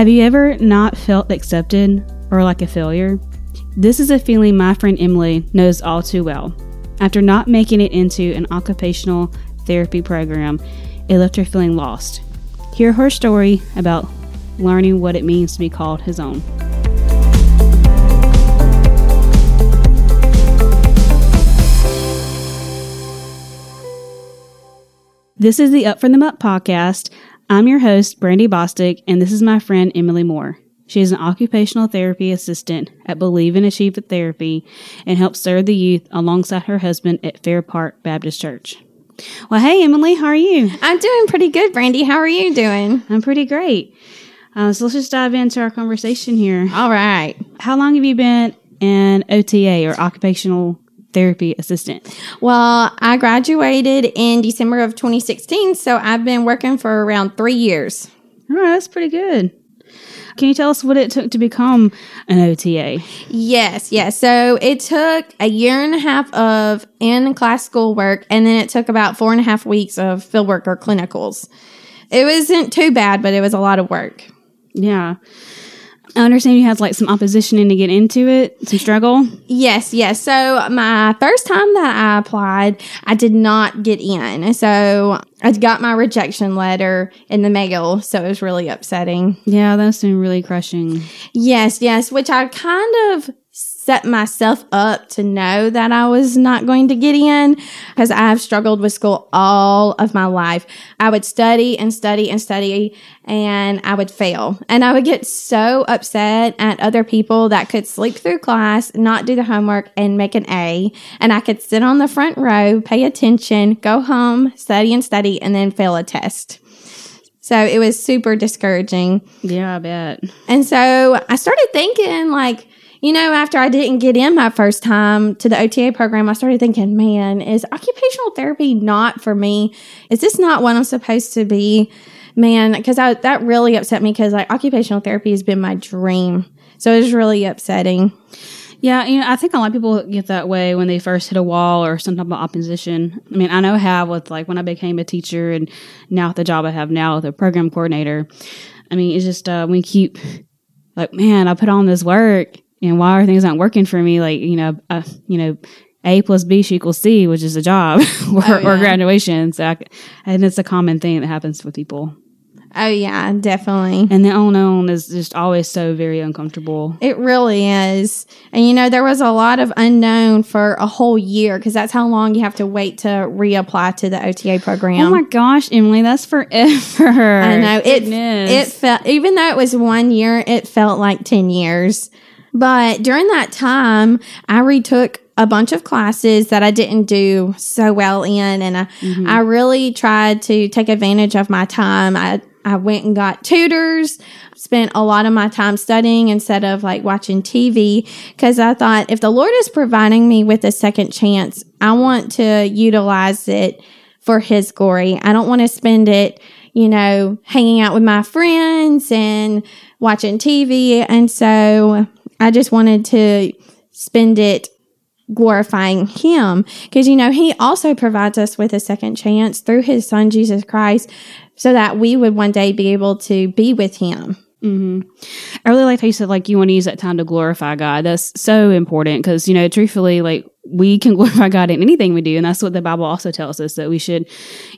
Have you ever not felt accepted or like a failure? This is a feeling my friend Emily knows all too well. After not making it into an occupational therapy program, it left her feeling lost. Hear her story about learning what it means to be called his own. This is the Up from the Muck podcast. I'm your host, Brandy Bostic, and this is my friend Emily Moore. She is an occupational therapy assistant at Believe and Achieve Therapy and helps serve the youth alongside her husband at Fair Park Baptist Church. Well, hey, Emily, how are you? I'm doing pretty good, Brandy. How are you doing? I'm pretty great. Uh, so let's just dive into our conversation here. All right. How long have you been an OTA or occupational therapy assistant? Well, I graduated in December of 2016, so I've been working for around three years. All right, that's pretty good. Can you tell us what it took to become an OTA? Yes, yes. So it took a year and a half of in class school work, and then it took about four and a half weeks of field work or clinicals. It wasn't too bad, but it was a lot of work. Yeah. I understand you had like some opposition in to get into it, some struggle. Yes, yes. So my first time that I applied, I did not get in. So I got my rejection letter in the mail. So it was really upsetting. Yeah, that's been really crushing. Yes, yes. Which I kind of set myself up to know that I was not going to get in because I've struggled with school all of my life. I would study and study and study and I would fail. And I would get so upset at other people that could sleep through class, not do the homework and make an A. And I could sit on the front row, pay attention, go home, study and study, and then fail a test. So it was super discouraging. Yeah, I bet. And so I started thinking like, you know, after I didn't get in my first time to the OTA program, I started thinking, man, is occupational therapy not for me? Is this not what I'm supposed to be? Man, because that really upset me because like occupational therapy has been my dream. So it was really upsetting. Yeah, you know, I think a lot of people get that way when they first hit a wall or some type of opposition. I mean, I know how with like when I became a teacher and now with the job I have now with a program coordinator. I mean, it's just uh, we keep like, man, I put on this work and why are things not working for me? Like, you know, uh, you know, A plus B equals C, which is a job or, oh, yeah. or, graduation. So, I, and it's a common thing that happens with people. Oh yeah, definitely. And the unknown is just always so very uncomfortable. It really is. And you know, there was a lot of unknown for a whole year because that's how long you have to wait to reapply to the OTA program. Oh my gosh, Emily, that's forever. I know. It it felt even though it was one year, it felt like 10 years. But during that time, I retook a bunch of classes that I didn't do so well in. And I, mm-hmm. I really tried to take advantage of my time. I, I went and got tutors, spent a lot of my time studying instead of like watching TV because I thought if the Lord is providing me with a second chance, I want to utilize it for His glory. I don't want to spend it, you know, hanging out with my friends and watching TV. And so I just wanted to spend it glorifying him because you know he also provides us with a second chance through his son jesus christ so that we would one day be able to be with him. Mm-hmm. i really like how you said like you want to use that time to glorify god. That's so important because you know truthfully like we can glorify god in anything we do and that's what the bible also tells us that we should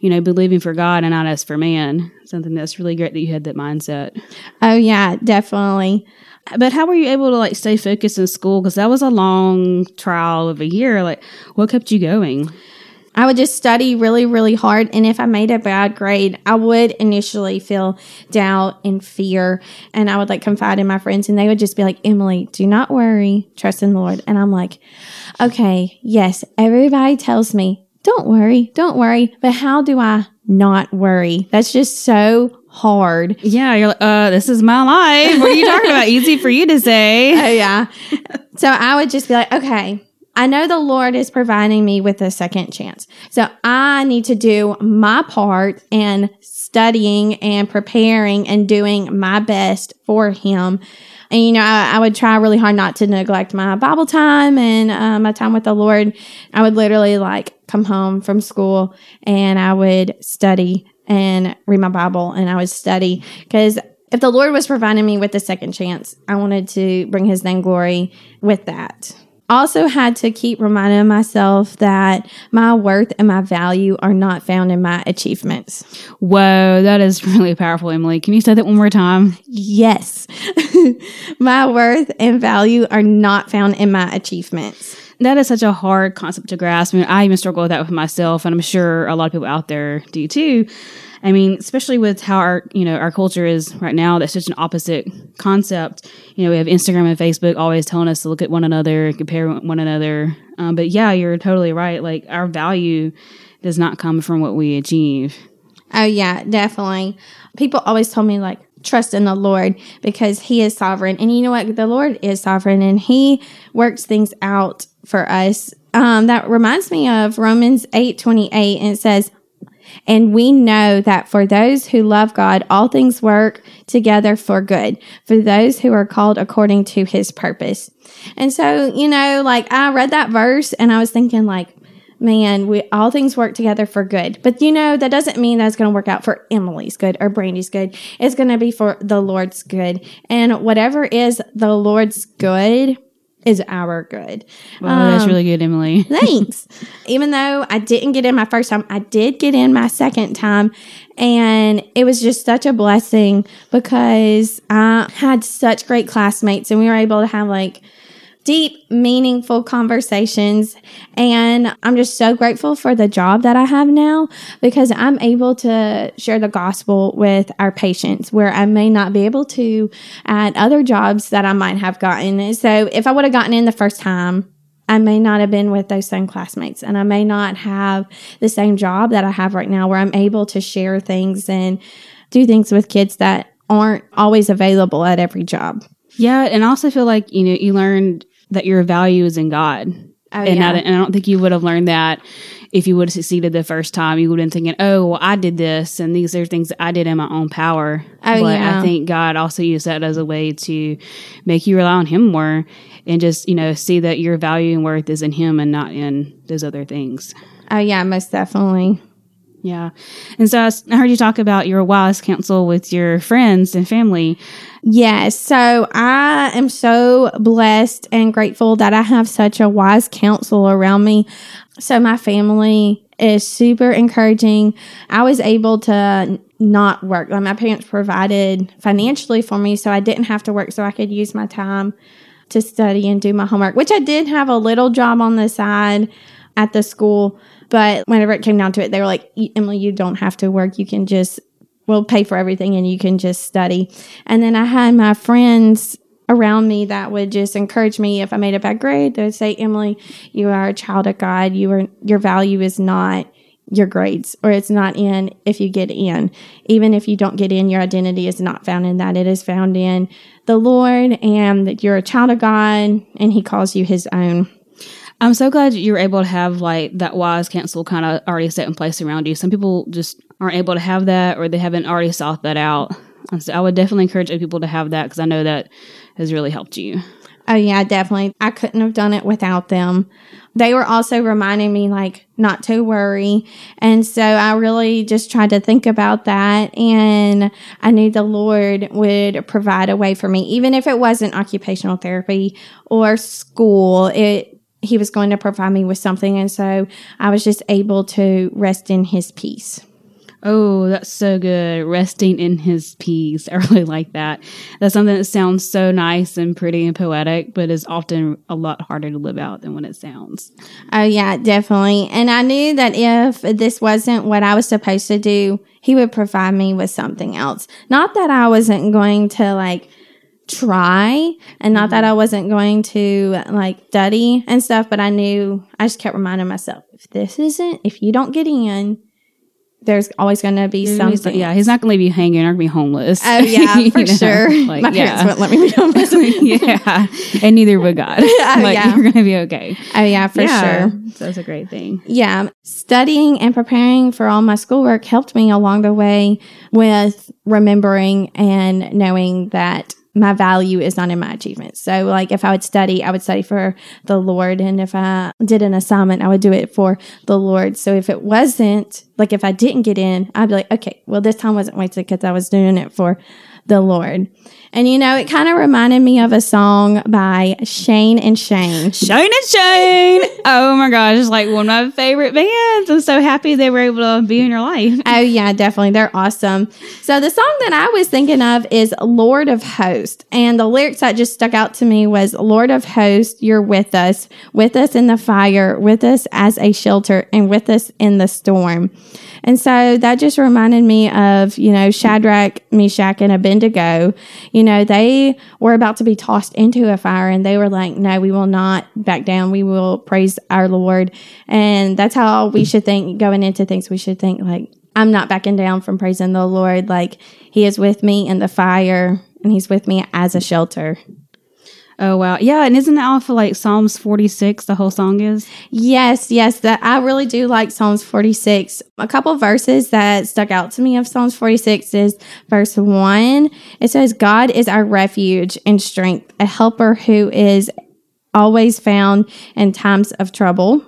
you know be living for god and not as for man. Something that's really great that you had that mindset. Oh yeah definitely but how were you able to like stay focused in school? Because that was a long trial of a year. Like, what kept you going? I would just study really, really hard. And if I made a bad grade, I would initially feel doubt and fear. And I would like confide in my friends and they would just be like, Emily, do not worry. Trust in the Lord. And I'm like, okay, yes, everybody tells me, don't worry, don't worry. But how do I not worry? That's just so hard. Yeah, you're like, uh, this is my life. What are you talking about? Easy for you to say. Oh, yeah. so I would just be like, okay, I know the Lord is providing me with a second chance. So I need to do my part and studying and preparing and doing my best for Him. And, you know, I, I would try really hard not to neglect my Bible time and uh, my time with the Lord. I would literally like come home from school and I would study and read my Bible and I would study because if the Lord was providing me with a second chance, I wanted to bring his name glory with that. Also, had to keep reminding myself that my worth and my value are not found in my achievements. Whoa, that is really powerful, Emily. Can you say that one more time? Yes, my worth and value are not found in my achievements. That is such a hard concept to grasp. I mean, I even struggle with that with myself, and I'm sure a lot of people out there do too. I mean, especially with how our you know our culture is right now, that's such an opposite concept. You know, we have Instagram and Facebook always telling us to look at one another, compare one another. Um, but yeah, you're totally right. Like our value does not come from what we achieve. Oh yeah, definitely. People always told me like trust in the Lord because He is sovereign, and you know what? The Lord is sovereign, and He works things out for us. Um, that reminds me of Romans eight twenty eight, and it says, and we know that for those who love God, all things work together for good, for those who are called according to his purpose. And so, you know, like I read that verse and I was thinking like, man, we all things work together for good. But you know, that doesn't mean that's going to work out for Emily's good or Brandy's good. It's going to be for the Lord's good. And whatever is the Lord's good, is our good. Wow, that's really um, good, Emily. thanks. Even though I didn't get in my first time, I did get in my second time. And it was just such a blessing because I had such great classmates and we were able to have like deep, meaningful conversations. And I'm just so grateful for the job that I have now because I'm able to share the gospel with our patients where I may not be able to at other jobs that I might have gotten. So if I would have gotten in the first time, I may not have been with those same classmates and I may not have the same job that I have right now where I'm able to share things and do things with kids that aren't always available at every job. Yeah, and I also feel like you know you learned that your value is in God. Oh, and, yeah. I, and I don't think you would have learned that if you would have succeeded the first time. You would have been thinking, oh, well, I did this, and these are things that I did in my own power. Oh, but yeah. I think God also used that as a way to make you rely on Him more and just, you know, see that your value and worth is in Him and not in those other things. Oh, yeah, most definitely. Yeah. And so I heard you talk about your wise counsel with your friends and family. Yes. So I am so blessed and grateful that I have such a wise counsel around me. So my family is super encouraging. I was able to not work. Like my parents provided financially for me, so I didn't have to work, so I could use my time to study and do my homework, which I did have a little job on the side at the school but whenever it came down to it, they were like, Emily, you don't have to work. You can just, we'll pay for everything and you can just study. And then I had my friends around me that would just encourage me if I made a bad grade. They would say, Emily, you are a child of God. You are, your value is not your grades or it's not in if you get in. Even if you don't get in, your identity is not found in that. It is found in the Lord and that you're a child of God and he calls you his own. I'm so glad you were able to have like that wise counsel kind of already set in place around you. Some people just aren't able to have that or they haven't already sought that out. And so I would definitely encourage other people to have that because I know that has really helped you. Oh, yeah, definitely. I couldn't have done it without them. They were also reminding me, like, not to worry. And so I really just tried to think about that. And I knew the Lord would provide a way for me, even if it wasn't occupational therapy or school. It, he was going to provide me with something. And so I was just able to rest in his peace. Oh, that's so good. Resting in his peace. I really like that. That's something that sounds so nice and pretty and poetic, but is often a lot harder to live out than when it sounds. Oh, yeah, definitely. And I knew that if this wasn't what I was supposed to do, he would provide me with something else. Not that I wasn't going to like, try and not mm-hmm. that I wasn't going to like study and stuff, but I knew I just kept reminding myself if this isn't, if you don't get in, there's always going to be something. yeah, he's not going to leave you hanging or be homeless. Oh yeah, for sure. Like, My yeah. parents wouldn't let me be homeless. yeah, and neither would God. oh, like, yeah. you're going to be okay. Oh yeah, for yeah. sure. So that's a great thing. Yeah, studying and preparing for all my schoolwork helped me along the way with remembering and knowing that my value is not in my achievements. So, like, if I would study, I would study for the Lord. And if I did an assignment, I would do it for the Lord. So, if it wasn't like if I didn't get in, I'd be like, okay, well, this time wasn't wasted because I was doing it for the Lord. And you know, it kind of reminded me of a song by Shane and Shane. Shane and Shane. oh my gosh, it's like one of my favorite bands. I'm so happy they were able to be in your life. Oh yeah, definitely. They're awesome. So the song that I was thinking of is Lord of Hosts. And the lyrics that just stuck out to me was Lord of Hosts, you're with us, with us in the fire, with us as a shelter, and with us in the storm. And so that just reminded me of, you know, Shadrach, Meshach, and Abednego. You know, they were about to be tossed into a fire and they were like, no, we will not back down. We will praise our Lord. And that's how we should think going into things. We should think like, I'm not backing down from praising the Lord. Like he is with me in the fire and he's with me as a shelter. Oh wow, yeah, and isn't that off of like Psalms forty six? The whole song is. Yes, yes, that I really do like Psalms forty six. A couple verses that stuck out to me of Psalms forty six is verse one. It says, "God is our refuge and strength, a helper who is always found in times of trouble."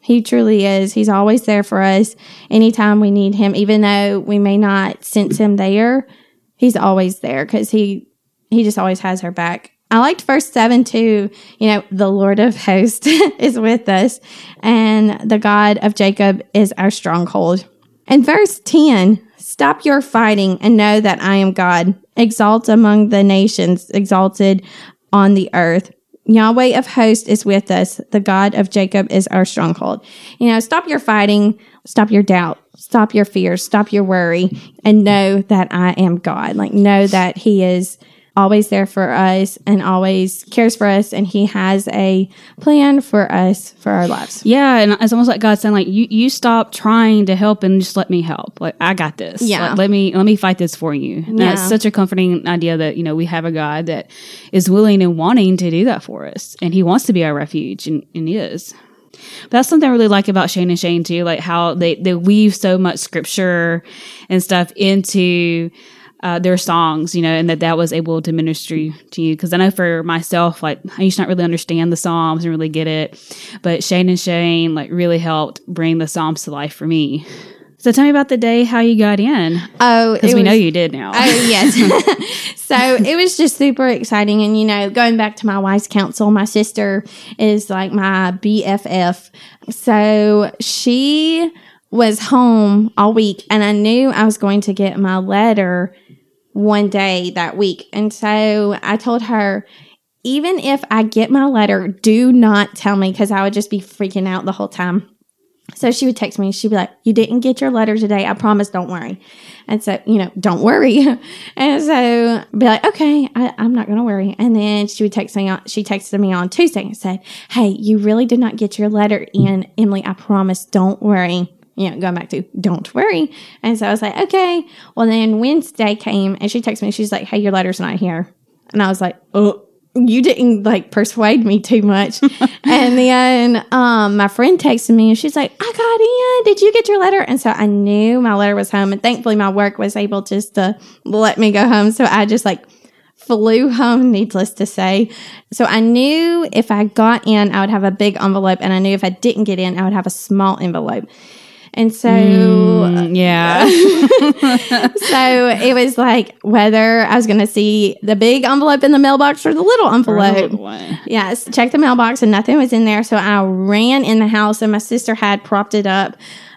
He truly is. He's always there for us anytime we need him, even though we may not sense him there. He's always there because he he just always has her back. I liked verse 7 too. You know, the Lord of hosts is with us, and the God of Jacob is our stronghold. And verse 10 Stop your fighting and know that I am God. Exalt among the nations, exalted on the earth. Yahweh of hosts is with us. The God of Jacob is our stronghold. You know, stop your fighting, stop your doubt, stop your fears, stop your worry, and know that I am God. Like, know that He is always there for us and always cares for us and he has a plan for us for our lives. Yeah, and it's almost like God saying like you you stop trying to help and just let me help. Like I got this. Yeah. Like, let me let me fight this for you. And Yeah. that's such a comforting idea that, you know, we have a God that is willing and wanting to do that for us. And he wants to be our refuge and, and is. But that's something I really like about Shane and Shane too, like how they, they weave so much scripture and stuff into uh, their songs, you know, and that that was able to minister to you. Because I know for myself, like I used to not really understand the Psalms and really get it, but Shane and Shane like really helped bring the Psalms to life for me. So tell me about the day how you got in, Oh, because we know you did now. Oh, yes. so it was just super exciting. And, you know, going back to my wife's counsel, my sister is like my BFF. So she was home all week and I knew I was going to get my letter one day that week. And so I told her, even if I get my letter, do not tell me because I would just be freaking out the whole time. So she would text me. She'd be like, "You didn't get your letter today. I promise. Don't worry." And so, you know, don't worry. And so, I'd be like, "Okay, I, I'm not going to worry." And then she would text me. On, she texted me on Tuesday and said, "Hey, you really did not get your letter in, Emily. I promise. Don't worry." You know, going back to don't worry. And so I was like, "Okay." Well, then Wednesday came and she texted me. She's like, "Hey, your letter's not here." And I was like, "Oh." you didn't like persuade me too much. and then um my friend texted me and she's like, I got in. Did you get your letter? And so I knew my letter was home and thankfully my work was able just to let me go home. So I just like flew home, needless to say. So I knew if I got in, I would have a big envelope, and I knew if I didn't get in, I would have a small envelope. And so Mm, yeah. so it was like whether I was going to see the big envelope in the mailbox or the little envelope. Yes, Check the mailbox and nothing was in there. So I ran in the house and my sister had propped it up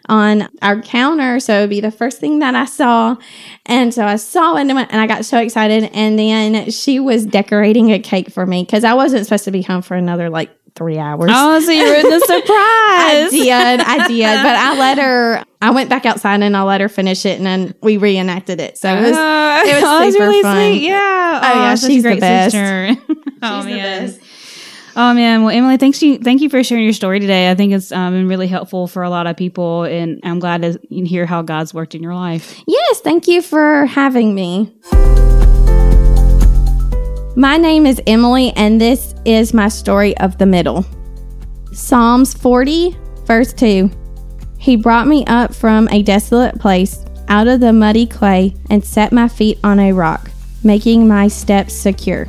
on our counter. So it'd be the first thing that I saw. And so I saw it and went- and I got so excited. And then she was decorating a cake for me because I wasn't supposed to be home for another like three hours. oh, so you were in the surprise. I did, I did, but I let her. I went back outside and I let her finish it, and then we reenacted it. So it was, Oh, it was oh, super really fun. sweet. Yeah. Oh, yeah, such a she's the great best. sister. oh She's the man. best. Oh man. Well, Emily, thanks you. Thank you for sharing your story today. I think it's um, been really helpful for a lot of people, and I'm glad to hear how God's worked in your life. Yes, thank you for having me. My name is Emily, and this is my story of the middle. Psalms 40, verse 2. He brought me up from a desolate place, out of the muddy clay, and set my feet on a rock, making my steps secure.